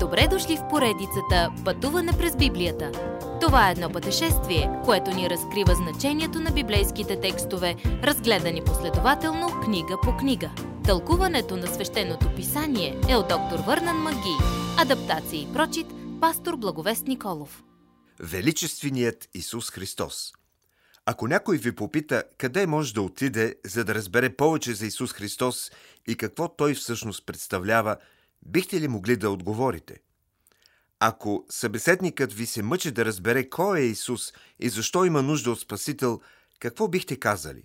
Добре дошли в поредицата Пътуване през Библията. Това е едно пътешествие, което ни разкрива значението на библейските текстове, разгледани последователно книга по книга. Тълкуването на свещеното писание е от доктор Върнан Маги. Адаптация и прочит, пастор Благовест Николов. Величественият Исус Христос Ако някой ви попита къде може да отиде, за да разбере повече за Исус Христос и какво Той всъщност представлява – бихте ли могли да отговорите? Ако събеседникът ви се мъчи да разбере кой е Исус и защо има нужда от Спасител, какво бихте казали?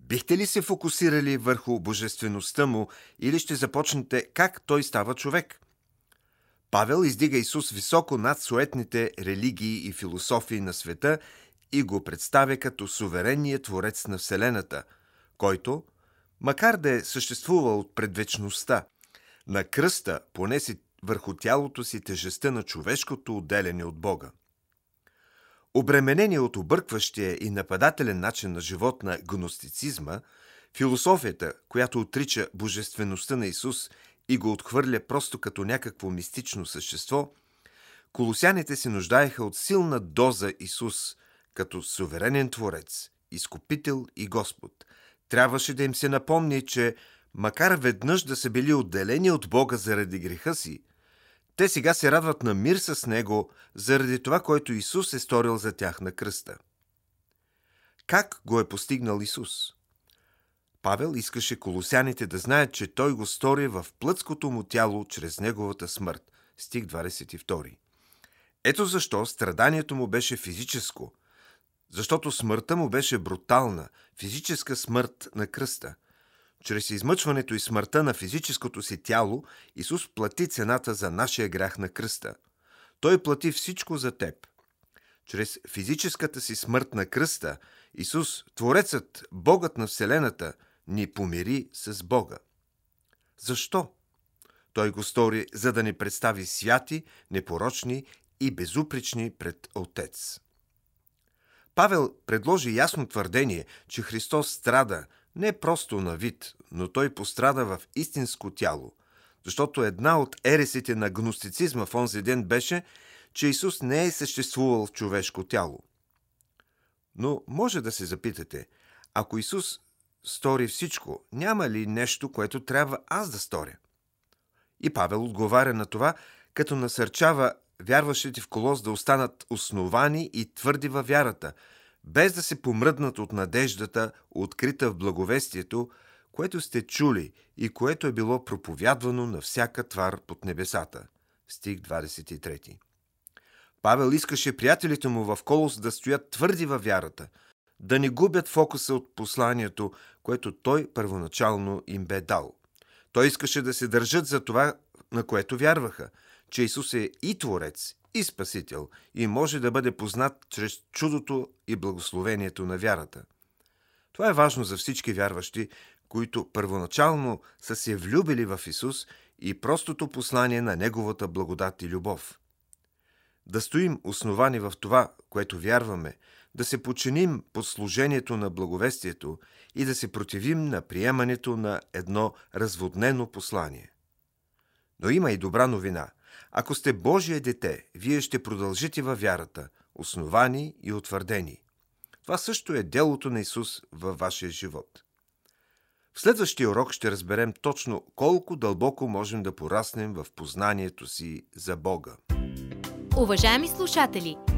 Бихте ли се фокусирали върху божествеността му или ще започнете как той става човек? Павел издига Исус високо над суетните религии и философии на света и го представя като суверенният творец на Вселената, който, макар да е съществувал от предвечността, на кръста понеси върху тялото си тежестта на човешкото отделяне от Бога. Обременение от объркващия и нападателен начин на живот на гностицизма, философията, която отрича божествеността на Исус и го отхвърля просто като някакво мистично същество, колосяните се нуждаеха от силна доза Исус като суверенен творец, изкупител и Господ. Трябваше да им се напомни, че макар веднъж да са били отделени от Бога заради греха си, те сега се радват на мир с Него заради това, което Исус е сторил за тях на кръста. Как го е постигнал Исус? Павел искаше колосяните да знаят, че той го стори в плътското му тяло чрез неговата смърт. Стих 22. Ето защо страданието му беше физическо, защото смъртта му беше брутална, физическа смърт на кръста – чрез измъчването и смъртта на физическото си тяло, Исус плати цената за нашия грях на кръста. Той плати всичко за теб. Чрез физическата си смърт на кръста, Исус, Творецът, Богът на Вселената, ни помири с Бога. Защо? Той го стори, за да ни представи святи, непорочни и безупречни пред Отец. Павел предложи ясно твърдение, че Христос страда, не просто на вид, но той пострада в истинско тяло, защото една от ересите на гностицизма в онзи ден беше, че Исус не е съществувал в човешко тяло. Но може да се запитате, ако Исус стори всичко, няма ли нещо, което трябва аз да сторя? И Павел отговаря на това, като насърчава вярващите в колос да останат основани и твърди във вярата – без да се помръднат от надеждата, открита в благовестието, което сте чули и което е било проповядвано на всяка твар под небесата. Стих 23. Павел искаше приятелите му в Колос да стоят твърди във вярата, да не губят фокуса от посланието, което той първоначално им бе дал. Той искаше да се държат за това, на което вярваха, че Исус е и Творец, и Спасител и може да бъде познат чрез чудото и благословението на вярата. Това е важно за всички вярващи, които първоначално са се влюбили в Исус и простото послание на Неговата благодат и любов. Да стоим основани в това, което вярваме, да се починим под служението на благовестието и да се противим на приемането на едно разводнено послание. Но има и добра новина. Ако сте Божие дете, вие ще продължите във вярата, основани и утвърдени. Това също е делото на Исус във вашия живот. В следващия урок ще разберем точно колко дълбоко можем да пораснем в познанието си за Бога. Уважаеми слушатели!